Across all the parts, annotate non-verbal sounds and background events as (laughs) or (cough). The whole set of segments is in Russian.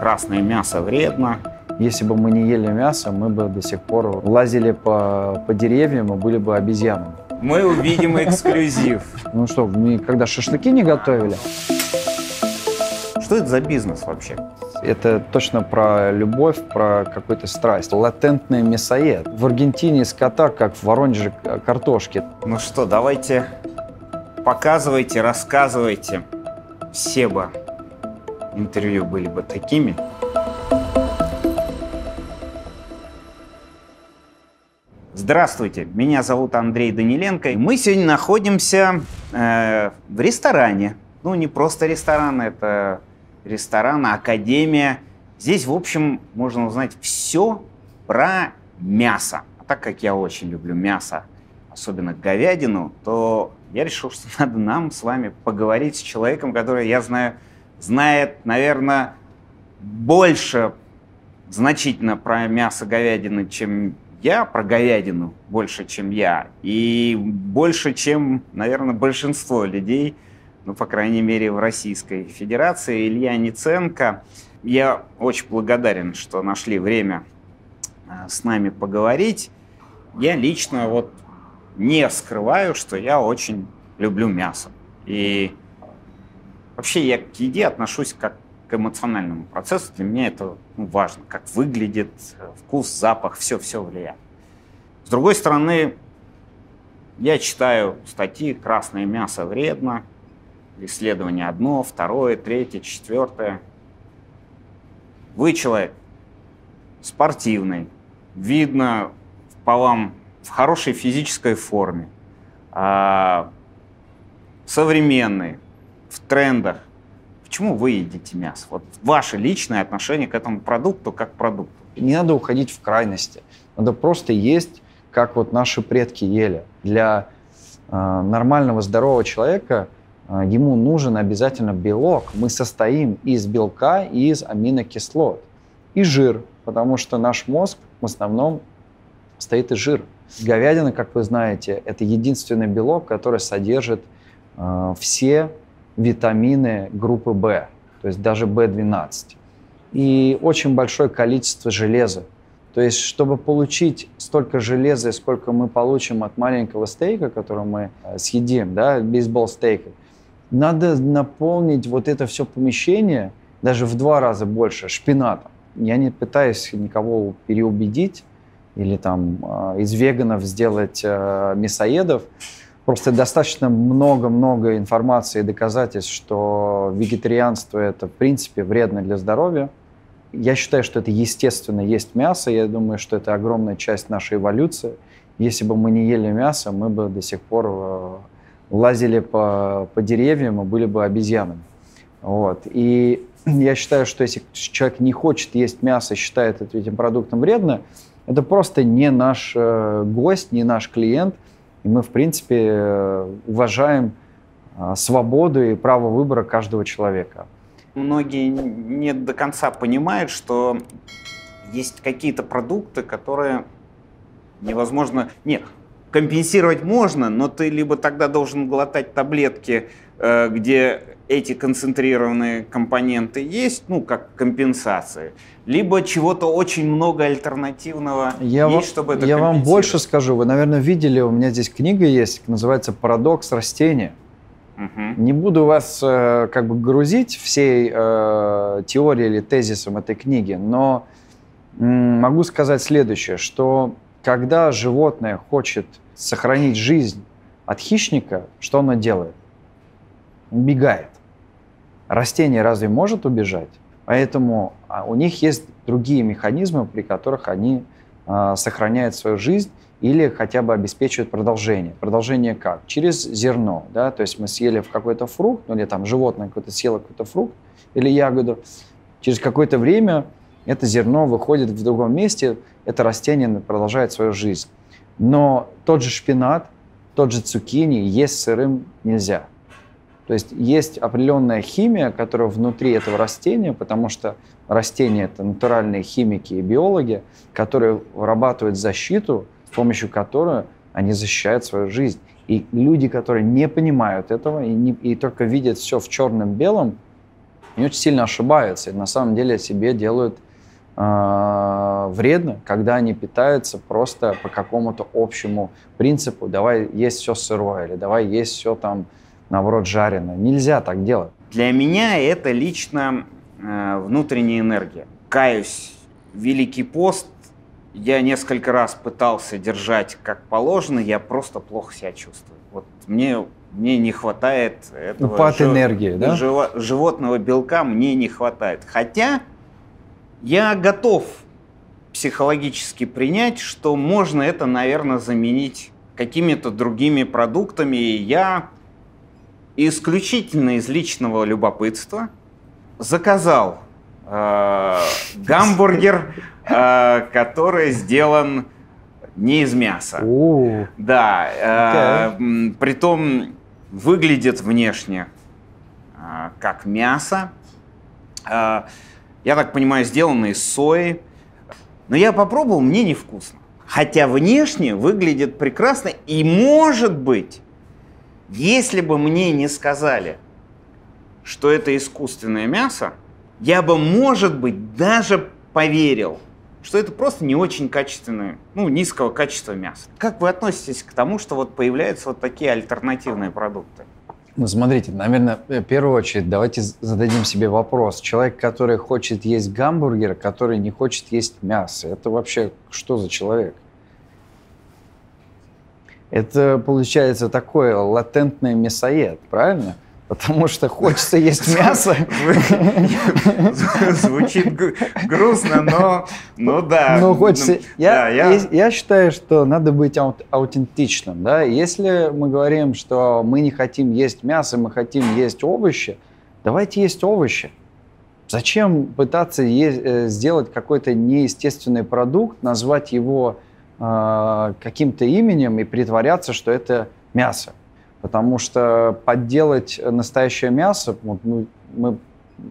Красное мясо вредно. Если бы мы не ели мясо, мы бы до сих пор лазили по, по деревьям и были бы обезьянами. Мы увидим эксклюзив. Ну что, мы когда шашлыки не готовили? Что это за бизнес вообще? Это точно про любовь, про какую-то страсть. Латентный мясоед. В Аргентине скота, как в Воронеже картошки. Ну что, давайте показывайте, рассказывайте. Все бы интервью были бы такими. Здравствуйте, меня зовут Андрей Даниленко. Мы сегодня находимся э, в ресторане. Ну, не просто ресторан, это ресторан, академия. Здесь, в общем, можно узнать все про мясо. А так как я очень люблю мясо, особенно говядину, то я решил, что (laughs) надо нам с вами поговорить с человеком, который, я знаю, знает, наверное, больше значительно про мясо говядины, чем я, про говядину больше, чем я, и больше, чем, наверное, большинство людей, ну, по крайней мере, в Российской Федерации. Илья Ниценко. Я очень благодарен, что нашли время э, с нами поговорить. Я лично вот не скрываю, что я очень люблю мясо. И вообще я к еде отношусь как к эмоциональному процессу. Для меня это ну, важно, как выглядит, вкус, запах, все-все влияет. С другой стороны, я читаю статьи «Красное мясо вредно», исследование одно, второе, третье, четвертое. Вы человек спортивный, видно по вам в хорошей физической форме, а, современный, в трендах. Почему вы едите мясо? Вот ваше личное отношение к этому продукту как к продукту. Не надо уходить в крайности. Надо просто есть, как вот наши предки ели. Для э, нормального здорового человека э, ему нужен обязательно белок. Мы состоим из белка и из аминокислот. И жир, потому что наш мозг в основном состоит из жира. Говядина, как вы знаете, это единственный белок, который содержит э, все витамины группы В, то есть даже В12. И очень большое количество железа. То есть, чтобы получить столько железа, сколько мы получим от маленького стейка, который мы э, съедим, да, бейсбол стейка, надо наполнить вот это все помещение даже в два раза больше шпинатом. Я не пытаюсь никого переубедить, или там э, из веганов сделать э, мясоедов. Просто достаточно много-много информации и доказательств, что вегетарианство это в принципе вредно для здоровья. Я считаю, что это естественно есть мясо. Я думаю, что это огромная часть нашей эволюции. Если бы мы не ели мясо, мы бы до сих пор э, лазили по, по деревьям и были бы обезьянами. Вот. И (clears throat) я считаю, что если человек не хочет есть мясо, считает этим продуктом вредно, это просто не наш э, гость, не наш клиент. И мы, в принципе, э, уважаем э, свободу и право выбора каждого человека. Многие не до конца понимают, что есть какие-то продукты, которые невозможно... Нет, компенсировать можно, но ты либо тогда должен глотать таблетки, где эти концентрированные компоненты есть, ну, как компенсации, либо чего-то очень много альтернативного я есть, вам, чтобы это Я вам больше скажу. Вы, наверное, видели, у меня здесь книга есть, называется «Парадокс растения». Угу. Не буду вас э, как бы грузить всей э, теорией или тезисом этой книги, но э, могу сказать следующее, что когда животное хочет сохранить жизнь от хищника, что оно делает? Бегает. Растение разве может убежать? Поэтому а, у них есть другие механизмы, при которых они а, сохраняют свою жизнь или хотя бы обеспечивают продолжение. Продолжение как? Через зерно. Да? То есть мы съели в какой-то фрукт, ну или там животное какое-то съело какой-то фрукт или ягоду. Через какое-то время это зерно выходит в другом месте, это растение продолжает свою жизнь. Но тот же шпинат, тот же цукини есть сырым нельзя. То есть есть определенная химия, которая внутри этого растения, потому что растения — это натуральные химики и биологи, которые вырабатывают защиту, с помощью которой они защищают свою жизнь. И люди, которые не понимают этого и, не, и только видят все в черном-белом, они очень сильно ошибаются и на самом деле себе делают э, вредно, когда они питаются просто по какому-то общему принципу, давай есть все сырое или давай есть все там, наоборот, жареное. Нельзя так делать. Для меня это лично э, внутренняя энергия. Каюсь, Великий пост я несколько раз пытался держать как положено, я просто плохо себя чувствую. Вот мне, мне не хватает этого Упад жив... энергии, да? Живо... животного белка, мне не хватает. Хотя я готов психологически принять, что можно это, наверное, заменить какими-то другими продуктами. И я исключительно из личного любопытства заказал э, гамбургер, э, который сделан не из мяса. О, Да, э, м, притом выглядит внешне э, как мясо. Э, я так понимаю, сделано из сои. Но я попробовал, мне невкусно. Хотя внешне выглядит прекрасно. И может быть, если бы мне не сказали, что это искусственное мясо, я бы, может быть, даже поверил, что это просто не очень качественное, ну, низкого качества мясо. Как вы относитесь к тому, что вот появляются вот такие альтернативные продукты? Ну, смотрите, наверное, в первую очередь давайте зададим себе вопрос. Человек, который хочет есть гамбургер, который не хочет есть мясо, это вообще что за человек? Это получается такой латентный мясоед, правильно? Потому что хочется есть мясо. (laughs) Звучит грустно, но, но да. Но хочется. Я, да, я... я считаю, что надо быть ау аутентичным. Да? Если мы говорим, что мы не хотим есть мясо, мы хотим есть овощи, давайте есть овощи. Зачем пытаться есть, э, сделать какой-то неестественный продукт, назвать его э, каким-то именем и притворяться, что это мясо? Потому что подделать настоящее мясо, вот мы, мы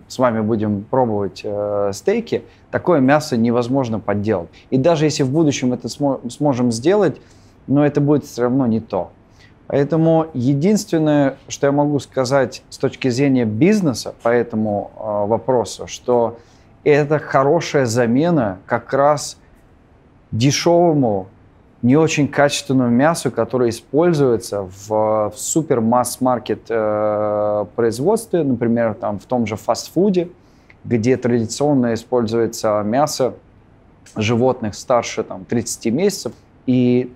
с вами будем пробовать э, стейки, такое мясо невозможно подделать. И даже если в будущем это смо сможем сделать, но это будет все равно не то. Поэтому единственное, что я могу сказать с точки зрения бизнеса по этому э, вопросу, что это хорошая замена как раз дешевому не очень качественному мясу, которое используется в, в супер масс-маркет э, производстве, например, там, в том же фастфуде, где традиционно используется мясо животных старше там, 30 месяцев. И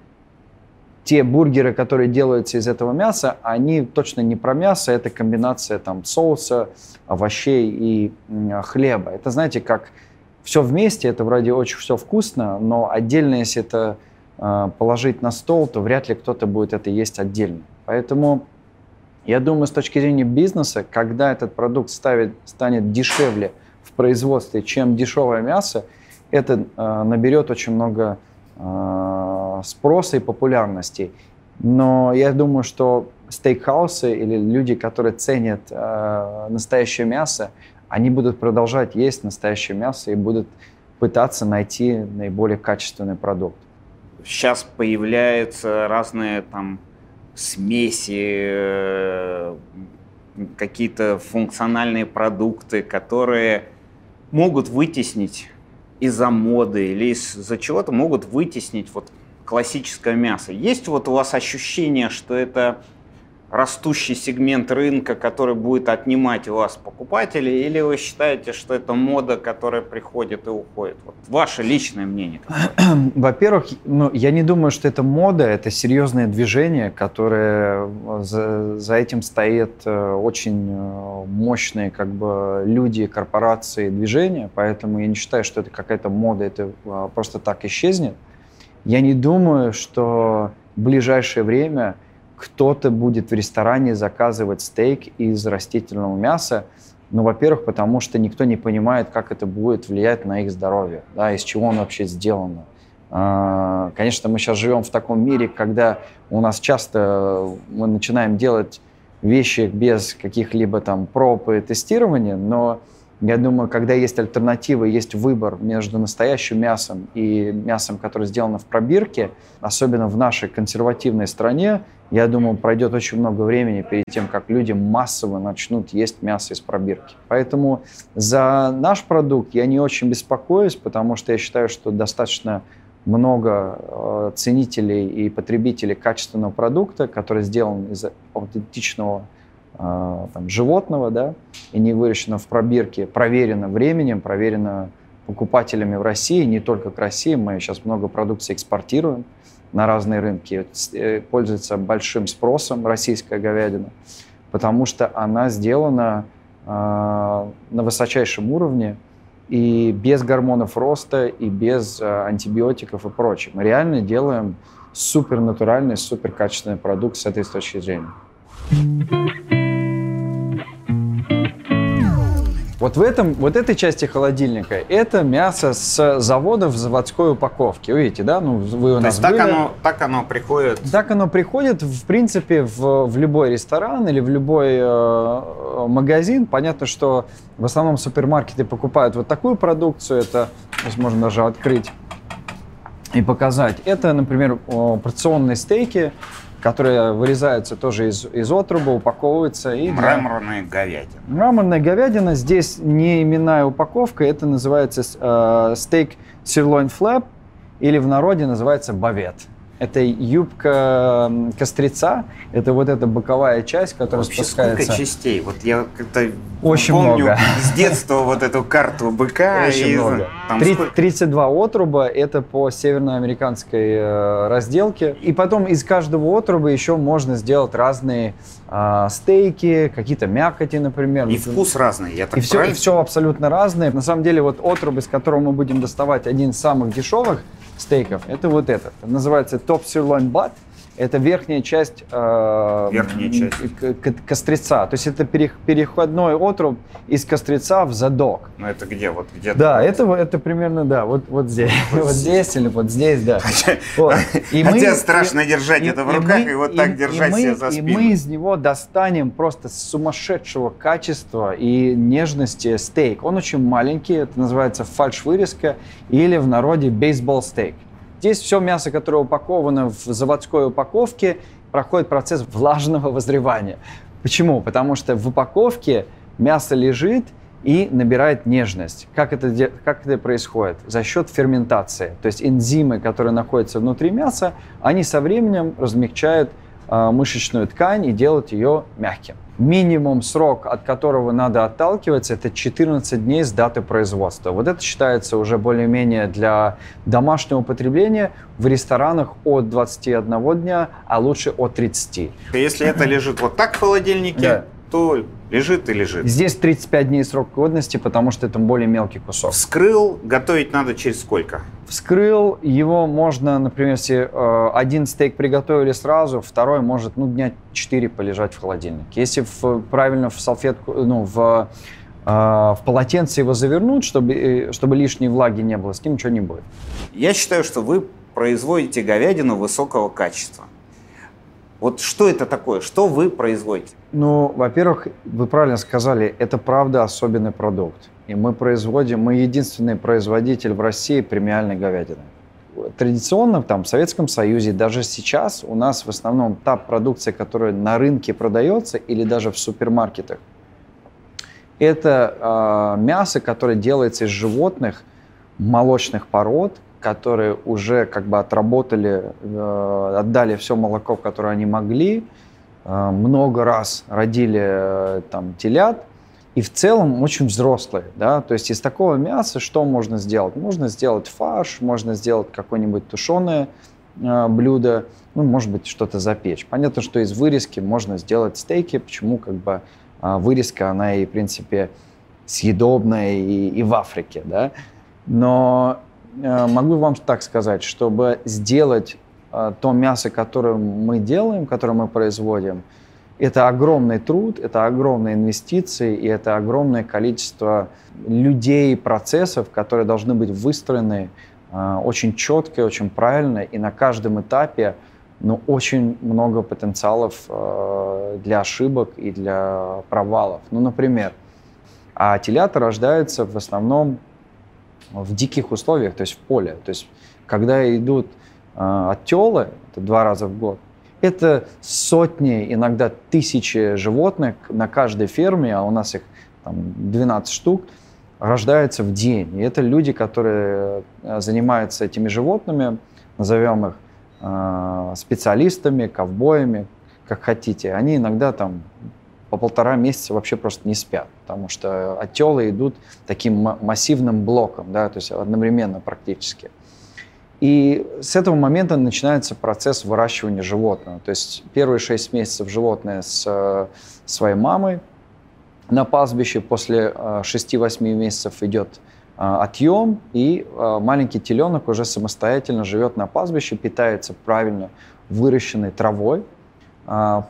те бургеры, которые делаются из этого мяса, они точно не про мясо, это комбинация там, соуса, овощей и хлеба. Это, знаете, как все вместе, это вроде очень все вкусно, но отдельно, если это а, положить на стол, то вряд ли кто-то будет это есть отдельно. Поэтому я думаю, с точки зрения бизнеса, когда этот продукт ставит, станет дешевле в производстве, чем дешевое мясо, это э, наберет очень много э, спроса и популярности. Но я думаю, что стейкхаусы или люди, которые ценят э, настоящее мясо, они будут продолжать есть настоящее мясо и будут пытаться найти наиболее качественный продукт сейчас появляются разные там смеси, э, какие-то функциональные продукты, которые могут вытеснить из-за моды или из-за чего-то могут вытеснить вот классическое мясо. Есть вот у вас ощущение, что это растущий сегмент рынка, который будет отнимать у вас покупателей, или вы считаете, что это мода, которая приходит и уходит? Вот ваше личное мнение. (clears throat) Во-первых, ну, я не думаю, что это мода, это серьезное движение, которое за, за этим стоит э, очень э, мощные как бы люди, корпорации, движения, поэтому я не считаю, что это какая-то мода, это а, просто так исчезнет. Я не думаю, что в ближайшее время кто-то будет в ресторане заказывать стейк из растительного мяса, ну, во-первых, потому что никто не понимает, как это будет влиять на их здоровье, да, из чего он вообще сделано. А, конечно, мы сейчас живем в таком мире, когда у нас часто мы начинаем делать вещи без каких-либо там проб и тестирования, но я думаю, когда есть альтернатива, есть выбор между настоящим мясом и мясом, которое сделано в пробирке, особенно в нашей консервативной стране, я думаю, пройдет очень много времени перед тем, как люди массово начнут есть мясо из пробирки. Поэтому за наш продукт я не очень беспокоюсь, потому что я считаю, что достаточно много э, ценителей и потребителей качественного продукта, который сделан из аутентичного э, там, животного, да, и не выращено в пробирке, проверено временем, проверено покупателями в России, не только к России. Мы сейчас много продукции экспортируем на разные рынки. Э, пользуется большим спросом российская говядина, потому что она сделана э, на высочайшем уровне и без гормонов роста, и без э, антибиотиков и прочего. Мы реально делаем супер натуральный, супер качественный продукт с этой точки зрения. Вот в этом, вот этой части холодильника это мясо с завода в заводской упаковке. Видите, да? Ну, вы у нас То есть так оно, так оно приходит? Так оно приходит, в принципе, в, в любой ресторан или в любой э, магазин. Понятно, что в основном супермаркеты покупают вот такую продукцию. Это, здесь можно даже открыть и показать. Это, например, порционные стейки которая вырезается тоже из, из отруба, упаковывается. И Мраморная для... говядина. Мраморная говядина. Здесь не именная упаковка, это называется э, стейк sirloin flap, или в народе называется бавет это юбка кострица, это вот эта боковая часть, которая Вообще, спускается. сколько частей? Вот я как-то Очень помню много. с детства вот эту карту быка. (laughs) Очень и, много. Там 32 отруба, это по северноамериканской э, разделке. И потом из каждого отруба еще можно сделать разные э, стейки, какие-то мякоти, например. И вкус разный, я так и все, и все абсолютно разное. На самом деле вот отрубы, из которого мы будем доставать один из самых дешевых, стейков, это вот этот. Это называется топ sirloin butt. Это верхняя часть, э, верхняя часть. кострица. То есть это переходной отруб из кострица в задок. Ну это где? Вот где Да, это, это примерно, да, вот, вот здесь. (laughs) Вот, здесь или вот здесь, да. Хотя, вот. (laughs) и хотя мы, страшно и, держать и, это в руках и, мы, и вот так и, держать и мы, себя за спину. И мы из него достанем просто сумасшедшего качества и нежности стейк. Он очень маленький, это называется фальш-вырезка или в народе бейсбол стейк. Здесь все мясо, которое упаковано в заводской упаковке, проходит процесс влажного возревания. Почему? Потому что в упаковке мясо лежит и набирает нежность. Как это, как это происходит? За счет ферментации. То есть энзимы, которые находятся внутри мяса, они со временем размягчают мышечную ткань и делают ее мягким минимум срок, от которого надо отталкиваться, это 14 дней с даты производства. Вот это считается уже более-менее для домашнего потребления в ресторанах от 21 дня, а лучше от 30. Если это лежит вот так в холодильнике. То лежит и лежит. Здесь 35 дней срок годности, потому что это более мелкий кусок. Вскрыл, готовить надо через сколько? Вскрыл, его можно, например, если э, один стейк приготовили сразу, второй может, ну, дня 4 полежать в холодильнике. Если в, правильно в салфетку, ну, в, э, в полотенце его завернуть, чтобы, э, чтобы лишней влаги не было, с ним ничего не будет. Я считаю, что вы производите говядину высокого качества. Вот что это такое? Что вы производите? Ну, во-первых, вы правильно сказали, это правда особенный продукт. И мы производим, мы единственный производитель в России премиальной говядины. Традиционно там, в Советском Союзе, даже сейчас у нас в основном та продукция, которая на рынке продается или даже в супермаркетах, это э, мясо, которое делается из животных молочных пород, которые уже как бы отработали, э, отдали все молоко, которое они могли, э, много раз родили э, там телят, и в целом очень взрослые, да, то есть из такого мяса что можно сделать? Можно сделать фарш, можно сделать какое-нибудь тушеное блюдо, ну, может быть, что-то запечь. Понятно, что из вырезки можно сделать стейки, почему как бы вырезка, она и, в принципе, съедобная и, и в Африке, да, но могу вам так сказать, чтобы сделать э, то мясо, которое мы делаем, которое мы производим, это огромный труд, это огромные инвестиции и это огромное количество людей, процессов, которые должны быть выстроены э, очень четко, очень правильно, и на каждом этапе ну, очень много потенциалов для ошибок и для провалов. Ну, например, а телята рождаются в основном в диких условиях, то есть в поле. То есть когда идут э, оттелы, это два раза в год, Это сотни, иногда тысячи животных на каждой ферме, а у нас их там, 12 штук, рождается в день. И это люди, которые э, занимаются этими животными, назовем их э, специалистами, ковбоями, как хотите. Они иногда там по полтора месяца вообще просто не спят, потому что отелы идут таким массивным блоком, да, то есть одновременно практически. И с этого момента начинается процесс выращивания животного. То есть первые шесть месяцев животное с э, своей мамой на пастбище, после 6-8 э, месяцев идет э, отъем, и маленький теленок уже самостоятельно живет на пастбище, питается правильно выращенной травой.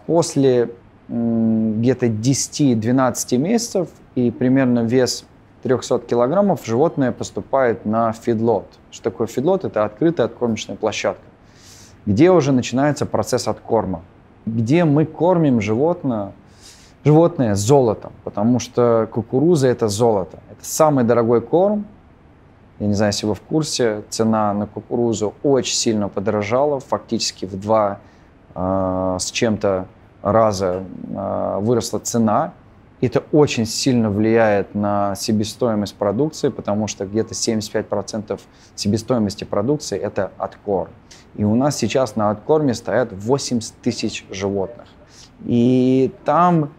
После где-то 10-12 месяцев и примерно вес 300 килограммов животное поступает на фидлот. Что такое фидлот? Это открытая откормочная площадка, где уже начинается процесс откорма, где мы кормим животное, животное золотом, потому что кукуруза – это золото. Это самый дорогой корм. Я не знаю, если вы в курсе, цена на кукурузу очень сильно подорожала, фактически в два э, с чем-то раза э, выросла цена это очень сильно влияет на себестоимость продукции, потому что где-то 75% себестоимости продукции – это откорм. И у нас сейчас на откорме стоят 80 тысяч животных. И там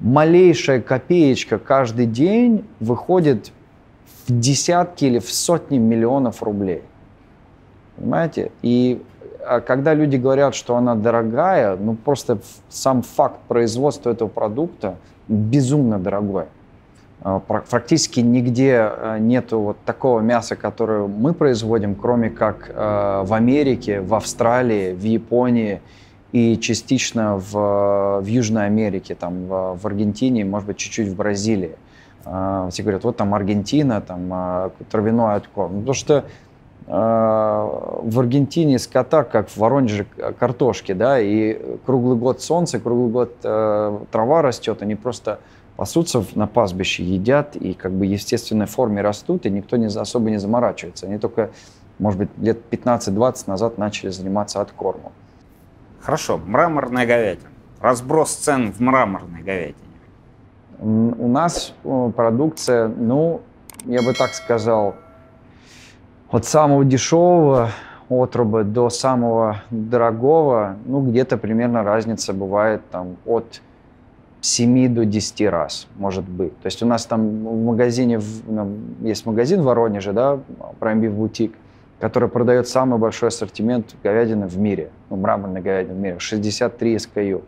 малейшая копеечка каждый день выходит в десятки или в сотни миллионов рублей. Понимаете? И а когда люди говорят, что она дорогая, ну просто сам факт производства этого продукта безумно дорогой. А, практически нигде а, нету вот такого мяса, которое мы производим, кроме как а, в Америке, в Австралии, в Японии и частично в, в Южной Америке, там, в, в Аргентине, может быть, чуть-чуть в Бразилии. Все говорят, вот там Аргентина, там травяной откорм. Потому что в Аргентине скота, как в Воронеже, картошки, да, и круглый год солнце, круглый год э, трава растет, они просто пасутся на пастбище, едят и как бы естественной форме растут, и никто не, особо не заморачивается. Они только, может быть, лет 15-20 назад начали заниматься откормом. Хорошо, мраморная говядина. Разброс цен в мраморной говядине. У нас э, продукция, ну, я бы так сказал, от самого дешевого отруба до самого дорогого, ну, где-то примерно разница бывает там от 7 до 10 раз, может быть. То есть у нас там в магазине, ну, есть магазин в Воронеже, да, Prime Beef Boutique, который продает самый большой ассортимент говядины в мире, ну, мраморной говядины в мире, 63 SKU.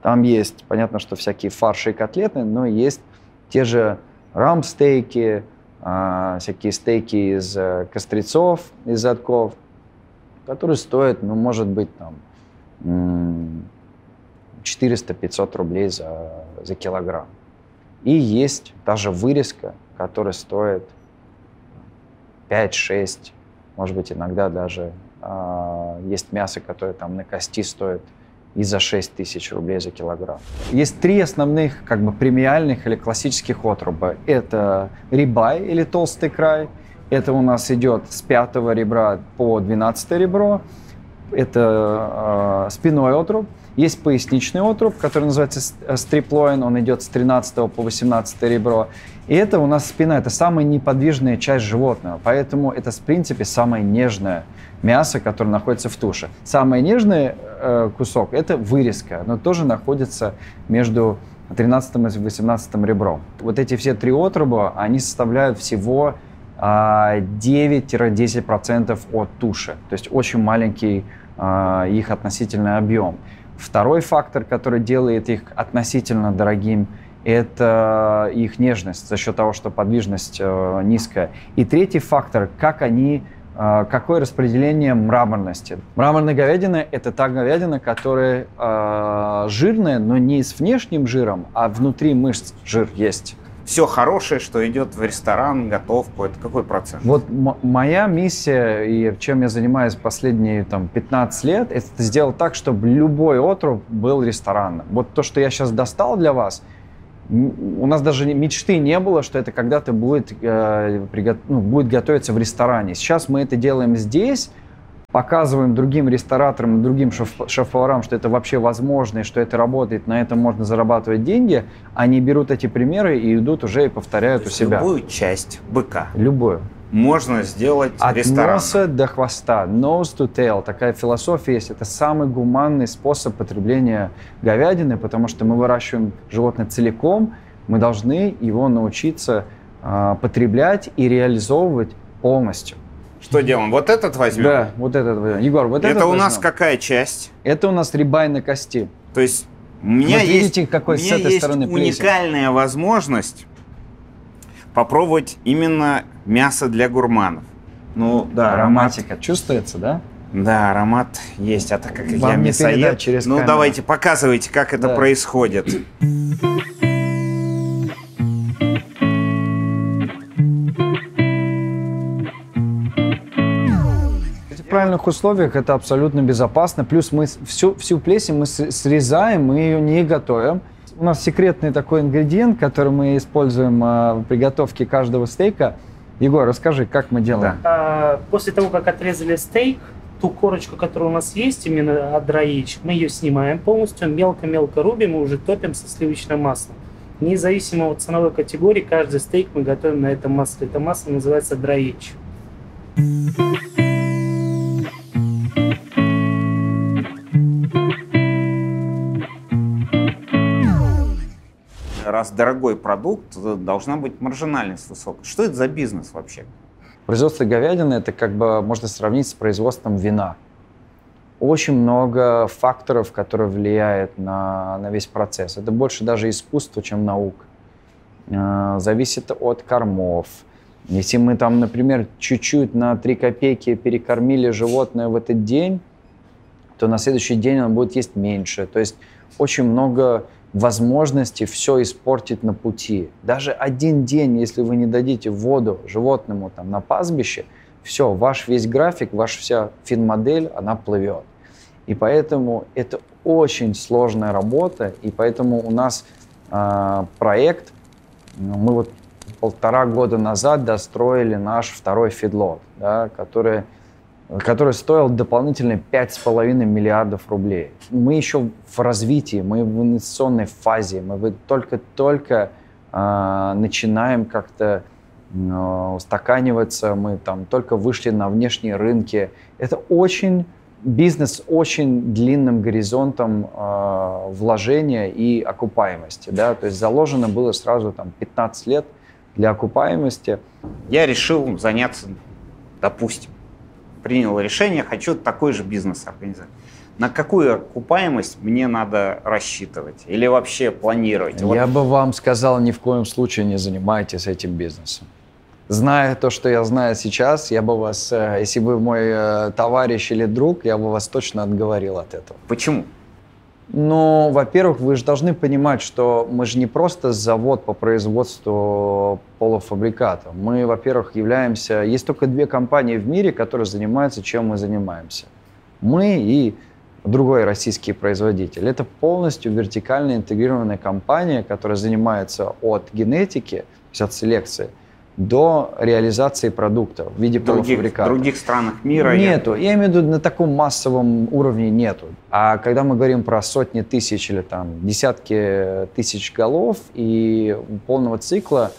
Там есть, понятно, что всякие фарши и котлеты, но есть те же рамстейки, а, всякие стейки из э, кострецов, из задков, которые стоят, ну, может быть, там 400-500 рублей за, за килограмм. И есть даже вырезка, которая стоит 5-6, может быть, иногда даже э, есть мясо, которое там на кости стоит и за 6 тысяч рублей за килограмм. Есть три основных как бы премиальных или классических отруба. Это рибай или толстый край. Это у нас идет с пятого ребра по 12 ребро. Это э, спиной отруб. Есть поясничный отруб, который называется стриплоин, он идет с 13 по 18 ребро. И это у нас спина, это самая неподвижная часть животного, поэтому это, в принципе, самое нежное мясо, которое находится в туше. Самый нежный э, кусок – это вырезка, но тоже находится между 13 и 18 ребром. Вот эти все три отруба, они составляют всего 9-10% а, от туши, то есть очень маленький их относительный объем. Второй фактор, который делает их относительно дорогим, это их нежность за счет того, что подвижность э, низкая. И третий фактор, как они э, какое распределение мраморности. Мраморная говядина – это та говядина, которая э, жирная, но не с внешним жиром, а внутри мышц жир есть все хорошее, что идет в ресторан, готовку, это какой процент? Вот моя миссия, и чем я занимаюсь последние там, 15 лет, это сделать так, чтобы любой отруб был ресторанным. Вот то, что я сейчас достал для вас, у нас даже мечты не было, что это когда-то будет, э, пригот... ну, будет готовиться в ресторане. Сейчас мы это делаем здесь, показываем другим рестораторам, другим шеф-поварам, что это вообще возможно, и что это работает, на этом можно зарабатывать деньги, они берут эти примеры и идут уже и повторяют у себя. Любую часть быка. Любую. Можно сделать От ресторан. носа до хвоста, nose to tail, такая философия есть. Это самый гуманный способ потребления говядины, потому что мы выращиваем животное целиком, мы должны его научиться э, потреблять и реализовывать полностью. Что делаем? Вот этот возьмем? Да, вот этот возьмем. Егор, вот Это этот у нас возьмем. какая часть? Это у нас рибай на кости. То есть у меня Вот есть, видите, какой у с меня этой есть стороны плесень? уникальная возможность попробовать именно мясо для гурманов. Ну да, аромат. Ароматика чувствуется, да? Да, аромат есть. А так как Вам я не мясоед, через ну камеру. давайте показывайте, как это Да. происходит. Правильных условиях это абсолютно безопасно. Плюс мы всю, всю плесень мы срезаем, мы ее не готовим. У нас секретный такой ингредиент, который мы используем а, в приготовке каждого стейка. Егор, расскажи, как мы делаем? А, После того, как отрезали стейк, ту корочку, которая у нас есть, именно от дроичек, мы ее снимаем полностью, мелко-мелко рубим и уже топим со сливочным маслом. Независимо от ценовой категории, каждый стейк мы готовим на этом масле. Это масло называется дроич. Раз дорогой продукт, то должна быть маржинальность высокая. Что это за бизнес вообще? Производство говядины это как бы можно сравнить с производством вина. Очень много факторов, которые влияют на, на весь процесс. Это больше даже искусство, чем наука. Э, Зависит от кормов. Если мы там, например, чуть-чуть на 3 копейки перекормили животное в этот день, то на следующий день он будет есть меньше. То есть очень много возможностей все испортить на пути. Даже один день, если вы не дадите воду животному там на пастбище, все, ваш весь график, ваша вся финмодель, она плывет. И поэтому это очень сложная работа, и поэтому у нас а, проект, ну, мы вот полтора года назад достроили наш второй фидлот, да, который который стоил дополнительно 5,5 миллиардов рублей. Мы еще в развитии, мы в инвестиционной фазе, мы только-только э, начинаем как-то э, устаканиваться, мы там только вышли на внешние рынки. Это очень бизнес очень длинным горизонтом э, вложения и окупаемости. Да? То есть заложено было сразу там 15 лет для окупаемости. Я решил заняться, допустим, принял решение, хочу такой же бизнес организовать. На какую окупаемость мне надо рассчитывать или вообще планировать? Вот Я бы вам сказал, ни в коем случае не занимайтесь этим бизнесом. Зная то, что я знаю сейчас, я бы вас, э, если вы мой э, товарищ или друг, я бы вас точно отговорил от этого. Почему? Ну, во-первых, вы же должны понимать, что мы же не просто завод по производству полуфабрикатов. Мы, во-первых, являемся... Есть только две компании в мире, которые занимаются, чем мы занимаемся. Мы и другой российский производитель. Это полностью вертикально интегрированная компания, которая занимается от генетики, то есть от селекции, до реализации продукта в виде В других, полуфабриката. других странах мира я- Нету. Я имею в виду, на таком массовом уровне нету. А когда мы говорим про сотни тысяч или там десятки тысяч голов и полного цикла,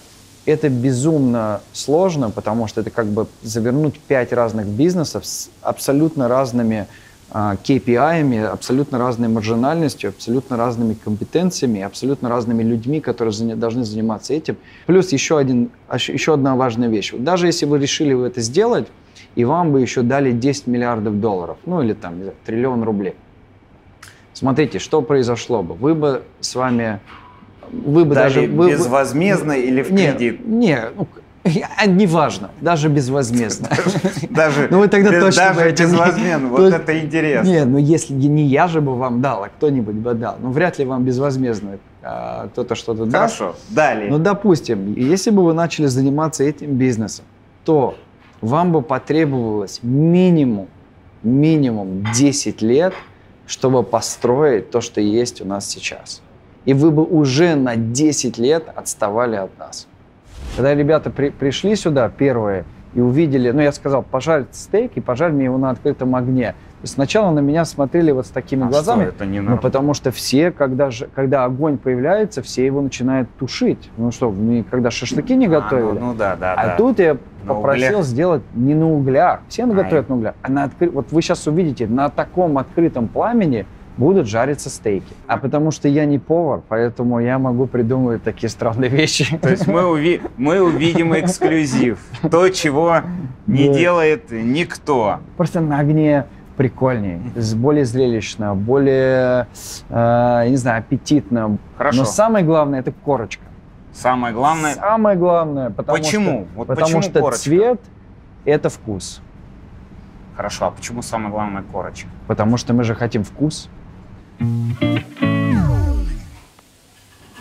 это безумно сложно, потому что это как бы завернуть пять разных бизнесов с абсолютно разными KPI, абсолютно разной маржинальностью, абсолютно разными компетенциями, абсолютно разными людьми, которые должны заниматься этим. Плюс еще, один, еще одна важная вещь. Вот Даже если вы решили вы это сделать, и вам бы еще дали 10 миллиардов долларов, ну или там знаю, триллион рублей. Смотрите, что произошло бы. Вы бы с вами... Вы бы Дали даже... вы- вы- безвозмездно или в не, кредит? Не, ну, а, неважно, даже безвозмездно. (laughs) Даже, Ну, вы тогда без- точно даже этим не- безвозмездно. Вот То это интересно. Нет, ну если не я же бы вам дал, а кто-нибудь бы дал. Ну, вряд ли вам безвозмездно а, кто-то что-то даст. Хорошо, далее. Ну, допустим, если бы вы начали заниматься этим бизнесом, то вам бы потребовалось минимум, минимум 10 лет, чтобы построить то, что есть у нас сейчас. И вы бы уже на 10 лет отставали от нас. Когда ребята при- пришли сюда, первые, и увидели, ну, я сказал, пожарь стейк и пожарь мне его на открытом огне. И сначала на меня смотрели вот с такими А глазами. что, это не Ну, потому что все, когда, же, когда огонь появляется, все его начинают тушить. Ну что, мы когда шашлыки не А, готовили. ну, ну да, да, А да. тут я На попросил углях. сделать не на углях. Все А, готовят на углях. А на откры- Вот вы сейчас увидите, на таком открытом пламени будут жариться стейки. А потому что я не повар, поэтому я могу придумывать такие странные вещи. То есть мы, уви- мы увидим эксклюзив. То, чего не Да. делает никто. Просто на огне прикольнее, более зрелищно, более, э, не знаю, аппетитно. Хорошо. Но самое главное это корочка. Самое главное, Самое главное, потому почему? что, Вот потому почему что корочка? цвет это вкус. Хорошо, а почему самое главное корочка? Потому что мы же хотим вкус.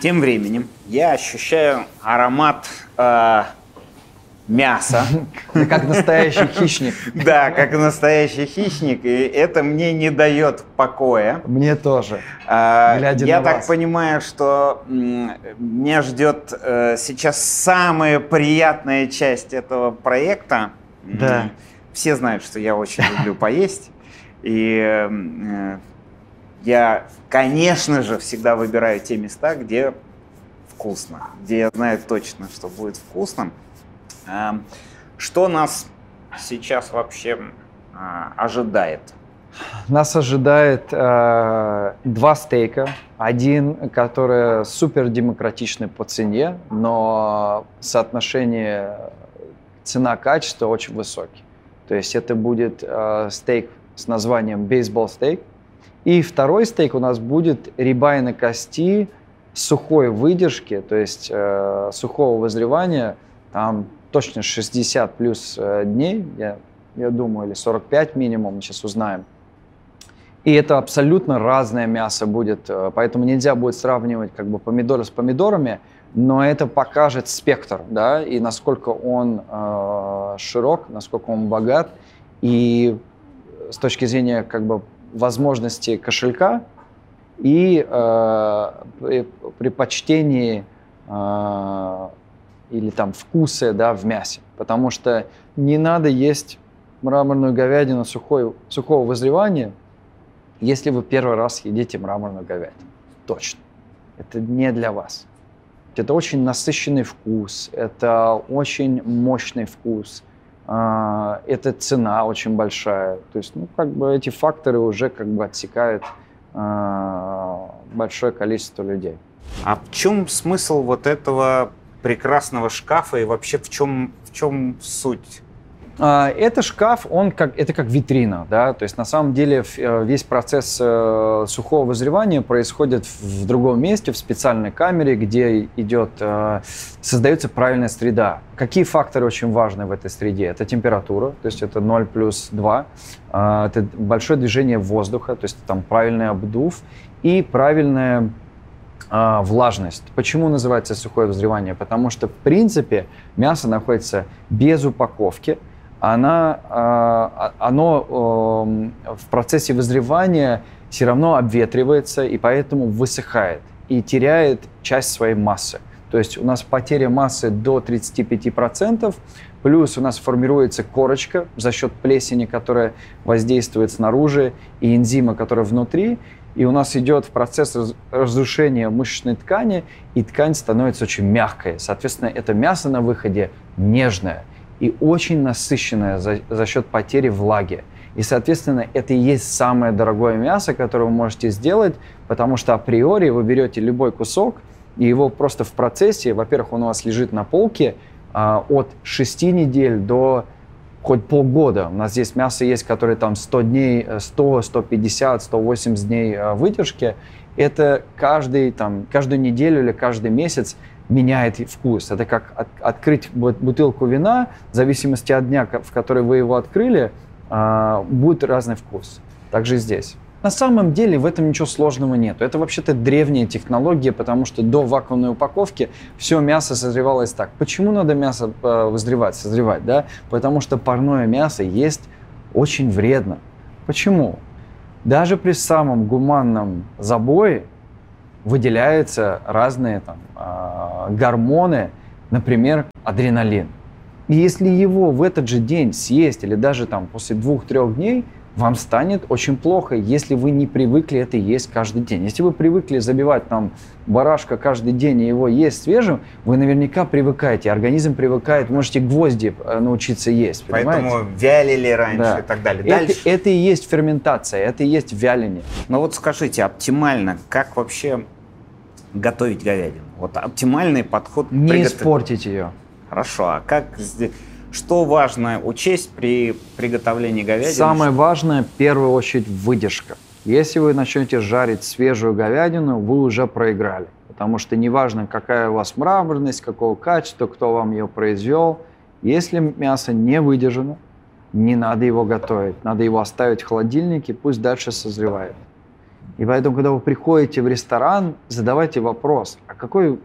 Тем временем я ощущаю аромат э, мяса. Как настоящий (laughs) хищник. Да, как настоящий хищник, и это мне не дает покоя. Мне тоже. Глядя Я так понимаю, что меня ждет э, сейчас самая приятная часть этого проекта. Да. Все знают, что я очень люблю поесть. И э, я, конечно же, всегда выбираю те места, где вкусно, где я знаю точно, что будет вкусно. А, Что нас сейчас вообще а, ожидает? Нас ожидает э, два стейка. Один, который супер демократичный по цене, но соотношение цена-качество очень высокий. То есть это будет э, стейк с названием бейсбол стейк. И второй стейк у нас будет рибай на кости сухой выдержки, то есть э, сухого вызревания, там точно 60 плюс э, дней, я, я думаю, или 45 минимум, сейчас узнаем. И это абсолютно разное мясо будет, э, поэтому нельзя будет сравнивать как бы помидоры с помидорами, но это покажет спектр, да, и насколько он э, широк, насколько он богат, и с точки зрения как бы возможности кошелька и э, при- предпочтении э, или там вкуса, да, в мясе, потому что не надо есть мраморную говядину сухой, сухого вызревания, если вы первый раз едите мраморную говядину. Точно. Это не для вас. Это очень насыщенный вкус, это очень мощный вкус, это цена очень большая. То есть, ну, как бы эти факторы уже как бы отсекают а, большое количество людей. А в чем смысл вот этого прекрасного шкафа и вообще в чем, в чем суть? А, Это шкаф, он как, это как витрина, да, то есть на самом деле э, весь процесс э, сухого вызревания происходит в другом месте, в специальной камере, где идет, э, создается правильная среда. Какие факторы очень важны в этой среде? Это температура, то есть это 0 плюс 2, а, это большое движение воздуха, то есть там правильный обдув и правильная а, влажность. Почему называется сухое взрывание? Потому что, в принципе, мясо находится без упаковки, она, а, оно эм, в процессе вызревания все равно обветривается и поэтому высыхает и теряет часть своей массы. То есть у нас потеря массы до 35%, плюс у нас формируется корочка за счет плесени, которая воздействует снаружи, и энзима, которая внутри, и у нас идет процесс раз- разрушения мышечной ткани, и ткань становится очень мягкой. Соответственно, это мясо на выходе нежное и очень насыщенное за, за счет потери влаги. И, соответственно, это и есть самое дорогое мясо, которое вы можете сделать, потому что априори вы берете любой кусок, и его просто в процессе, во-первых, он у вас лежит на полке а, от 6 недель до хоть полгода. У нас здесь мясо есть, которое там 100 дней, э, 100, 150, 180 дней э, выдержки. Это каждый, там, каждую неделю или каждый месяц меняет вкус. Это как от- открыть бу- бутылку вина, в зависимости от дня, в который вы его открыли, а, будет разный вкус. Также здесь. На самом деле в этом ничего сложного нет. Это вообще-то древняя технология, потому что до вакуумной упаковки все мясо созревалось так. Почему надо мясо э, вызревать, созревать? Да? Потому что парное мясо есть очень вредно. Почему? Даже при самом гуманном забое выделяются разные там, а, гормоны, например, адреналин. И если его в этот же день съесть или даже там после двух-трех дней, вам станет очень плохо, если вы не привыкли это есть каждый день. Если вы привыкли забивать там барашка каждый день и его есть свежим, вы наверняка привыкаете, организм привыкает, можете гвозди э, научиться есть, понимаете? Поэтому вялили раньше да. и так далее. Дальше. Это, это и есть ферментация, это и есть вяление. Ну вот скажите, оптимально, как вообще готовить говядину? Вот оптимальный подход. Не приготов... испортить ее. Хорошо, а как что важно учесть при приготовлении говядины? Самое важное, в первую очередь, выдержка. Если вы начнете жарить свежую говядину, вы уже проиграли. Потому что неважно, какая у вас мраморность, какого качества, кто вам ее произвел, если мясо не выдержано, не надо его готовить. Надо его оставить в холодильнике, пусть дальше созревает. И поэтому, когда вы приходите в ресторан, задавайте вопрос, а какой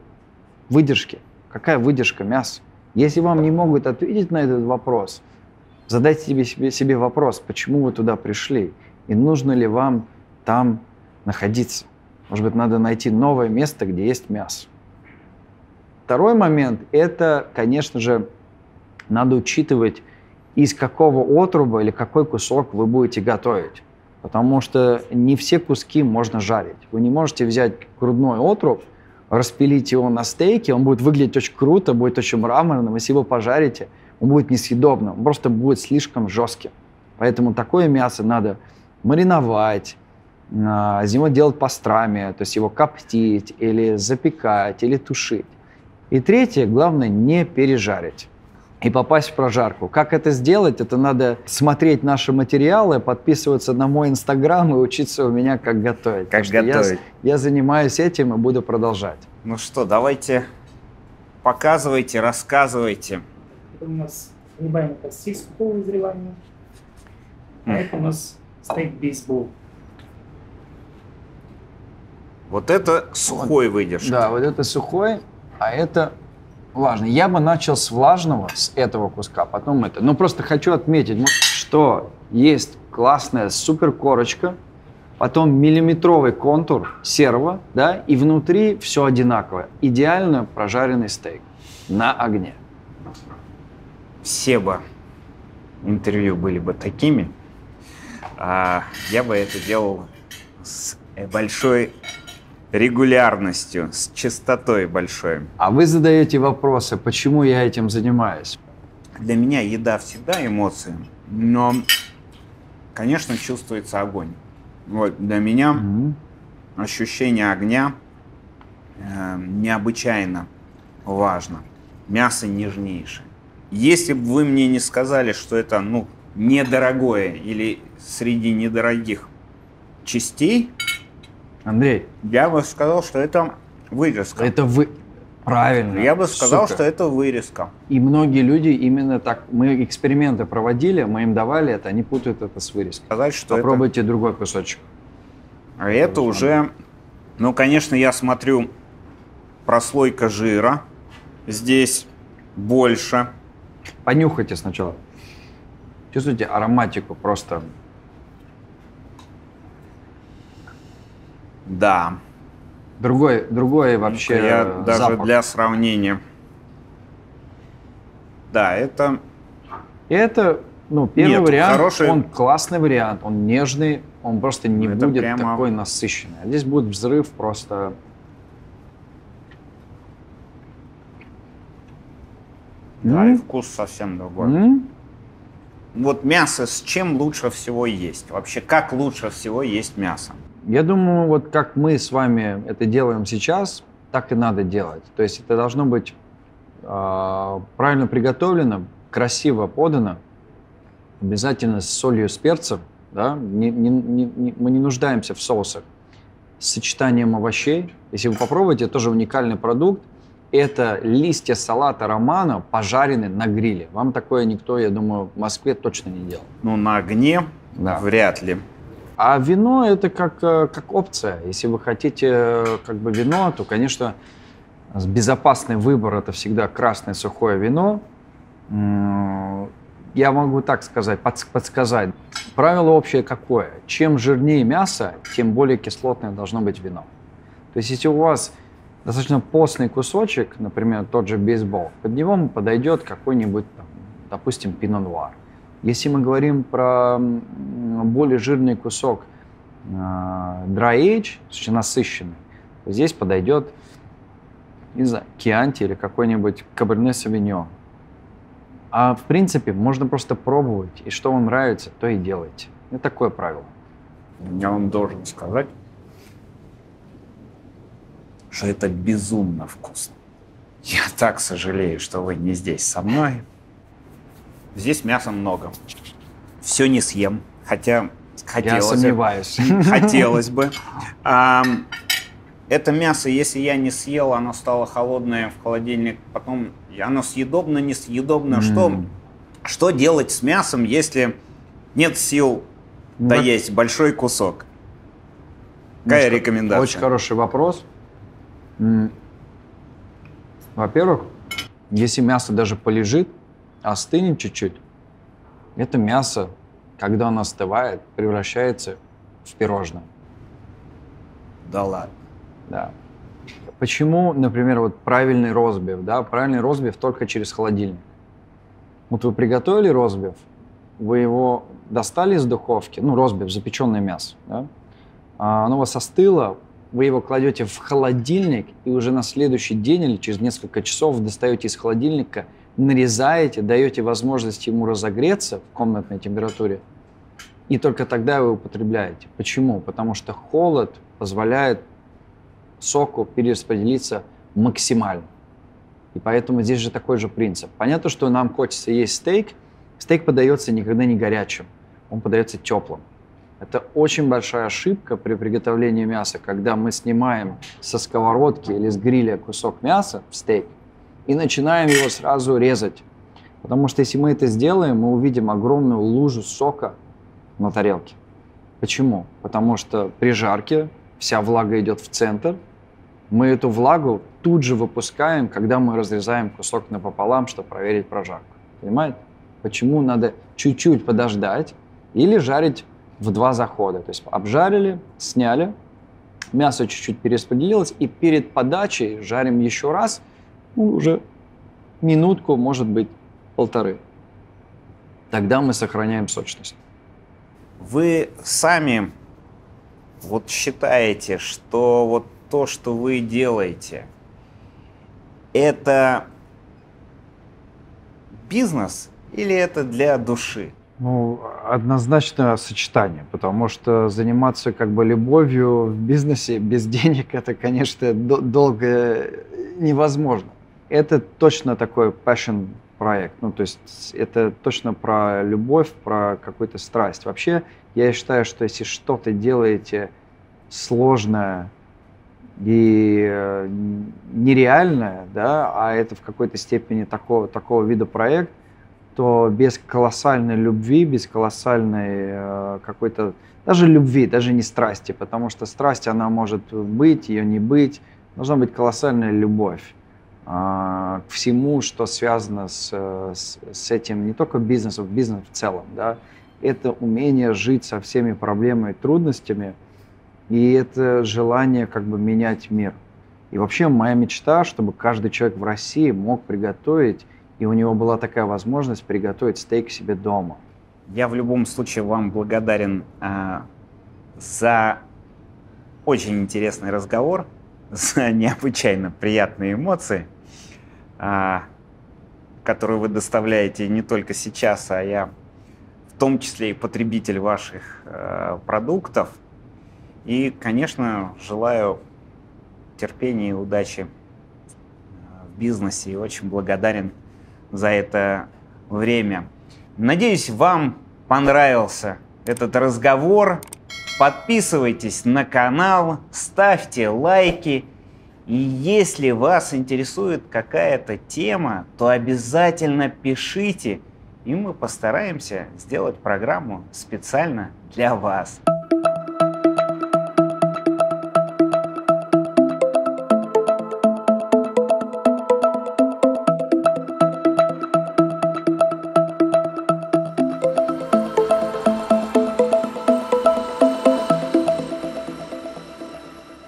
выдержки? Какая выдержка мяса? Если вам не могут ответить на этот вопрос, задайте себе, себе, себе вопрос, почему вы туда пришли и нужно ли вам там находиться. Может быть, надо найти новое место, где есть мясо. Второй момент – это, конечно же, надо учитывать, из какого отруба или какой кусок вы будете готовить. Потому что не все куски можно жарить. Вы не можете взять грудной отруб – распилить его на стейке, он будет выглядеть очень круто, будет очень мраморным. Если его пожарите, он будет несъедобным, он просто будет слишком жестким. Поэтому такое мясо надо мариновать, а, него делать пастрами, то есть его коптить или запекать, или тушить. И третье, главное, не пережарить и попасть в прожарку. Как это сделать? Это надо смотреть наши материалы, подписываться на мой инстаграм и учиться у меня, как готовить. Как готовить. Я, я занимаюсь этим и буду продолжать. Ну что, давайте показывайте, рассказывайте. Это у нас небольшой стейк сухого вызревания. А это у нас стейк бейсбол. Вот это сухой выдержки. Да, вот это сухой, а это влажный. Я бы начал с влажного, с этого куска, потом это. Но просто хочу отметить, что есть классная супер корочка, потом миллиметровый контур серого, да, и внутри все одинаковое. Идеально прожаренный стейк на огне. Все бы интервью были бы такими, а я бы это делал с большой регулярностью, с частотой большой. А вы задаете вопросы, почему я этим занимаюсь? Для меня еда всегда эмоции, но, конечно, чувствуется огонь. Вот для меня mm-hmm. ощущение огня э, необычайно важно. Мясо нежнейшее. Если бы вы мне не сказали, что это ну недорогое или среди недорогих частей, Андрей. Я бы сказал, что это вырезка. Это вы... Правильно. Я бы сказал, Супер. что это вырезка. И многие люди именно так... Мы эксперименты проводили, мы им давали это, они путают это с вырезкой. Сказать, что Попробуйте это... другой кусочек. А это уже... Ну, конечно, я смотрю прослойка жира. Здесь больше. Понюхайте сначала. Чувствуете ароматику просто Да. Другой, другой вообще Я даже запах. для сравнения. Да, это... Это, ну, первый Нет, вариант, хороший... он классный вариант, он нежный, он просто не это будет прямо... такой насыщенный. А здесь будет взрыв просто... Да, mm? и вкус совсем другой. Mm? Вот мясо с чем лучше всего есть? Вообще, как лучше всего есть мясо? Я думаю, вот как мы с вами это делаем сейчас, так и надо делать. То есть это должно быть э, правильно приготовлено, красиво подано, обязательно с солью, с перцем. Да? Не, не, не, мы не нуждаемся в соусах. С сочетанием овощей. Если вы попробуете, тоже уникальный продукт. Это листья салата романа, пожаренные на гриле. Вам такое никто, я думаю, в Москве точно не делал. Ну, на огне да. вряд ли. А вино это как, э, как опция. Если вы хотите э, как бы вино, то, конечно, безопасный выбор это всегда красное сухое вино. Я могу так сказать, подсказать. Правило общее какое? Чем жирнее мясо, тем более кислотное должно быть вино. То есть если у вас достаточно постный кусочек, например, тот же бейсбол, под него подойдет какой-нибудь допустим, пино-нуар. Если мы говорим про более жирный кусок э, dry age, насыщенный, то здесь подойдет, не знаю, кианти или какой-нибудь каберне савиньон. А в принципе можно просто пробовать, и что вам нравится, то и делайте. Это такое правило. Я вам должен сказать, что это безумно вкусно. Я так сожалею, что вы не здесь со мной. Здесь мяса много. Все не съем, хотя хотелось. Я сомневаюсь. Хотелось бы. А, это мясо, если я не съел, оно стало холодное в холодильник, потом оно съедобно, несъедобно. Mm. Что, что делать с мясом, если нет сил ну, доесть большой кусок? Какая очень, рекомендация? Очень хороший вопрос. Во-первых, если мясо даже полежит, остынет чуть-чуть, это мясо, когда оно остывает, превращается в пирожное. Да ладно. Да. Почему, например, вот правильный розбив, да, правильный розбив только через холодильник. Вот вы приготовили розбив, вы его достали из духовки, ну, розбив, запеченное мясо, да, а оно у вас остыло, вы его кладете в холодильник и уже на следующий день или через несколько часов достаете из холодильника, нарезаете, даете возможность ему разогреться в комнатной температуре, и только тогда вы употребляете. Почему? Потому что холод позволяет соку перераспределиться максимально. И поэтому здесь же такой же принцип. Понятно, что нам хочется есть стейк. Стейк подается никогда не горячим, он подается теплым. Это очень большая ошибка при приготовлении мяса, когда мы снимаем со сковородки или с гриля кусок мяса в стейк и начинаем его сразу резать. Потому что если мы это сделаем, мы увидим огромную лужу сока на тарелке. Почему? Потому что при жарке вся влага идет в центр. Мы эту влагу тут же выпускаем, когда мы разрезаем кусок напополам, чтобы проверить прожарку. Понимаете? Почему надо чуть-чуть подождать или жарить в два захода. То есть обжарили, сняли, мясо чуть-чуть перераспределилось, и перед подачей жарим еще раз, ну, уже минутку, может быть, полторы. Тогда мы сохраняем сочность. Вы сами вот считаете, что вот то, что вы делаете, это бизнес или это для души? Ну, однозначно сочетание, потому что заниматься как бы любовью в бизнесе без (laughs) денег, это, конечно, долго невозможно. Это точно такой passion проект, ну, то есть это точно про любовь, про какую-то страсть. Вообще, я считаю, что если что-то делаете сложное и э, нереальное, да, а это в какой-то степени такого, такого вида проект, что без колоссальной любви, без колоссальной э, какой-то даже любви, даже не страсти, потому что страсть, она может быть, ее не быть, должна быть колоссальная любовь к всему, что связано с, с, с этим, не только бизнесом, бизнес в целом, да, это умение жить со всеми проблемами и трудностями, и это желание как бы менять мир. И вообще моя мечта, чтобы каждый человек в России мог приготовить и у него была такая возможность приготовить стейк себе дома. Я в любом случае вам благодарен э, за очень интересный разговор, (laughs) за необычайно приятные эмоции, э, которые вы доставляете не только сейчас, а я в том числе и потребитель ваших э, продуктов. И, конечно, желаю терпения и удачи в бизнесе и очень благодарен за это время. Надеюсь, вам понравился этот разговор. Подписывайтесь на канал, ставьте лайки. И если вас интересует какая-то тема, то обязательно пишите, и мы постараемся сделать программу специально для вас.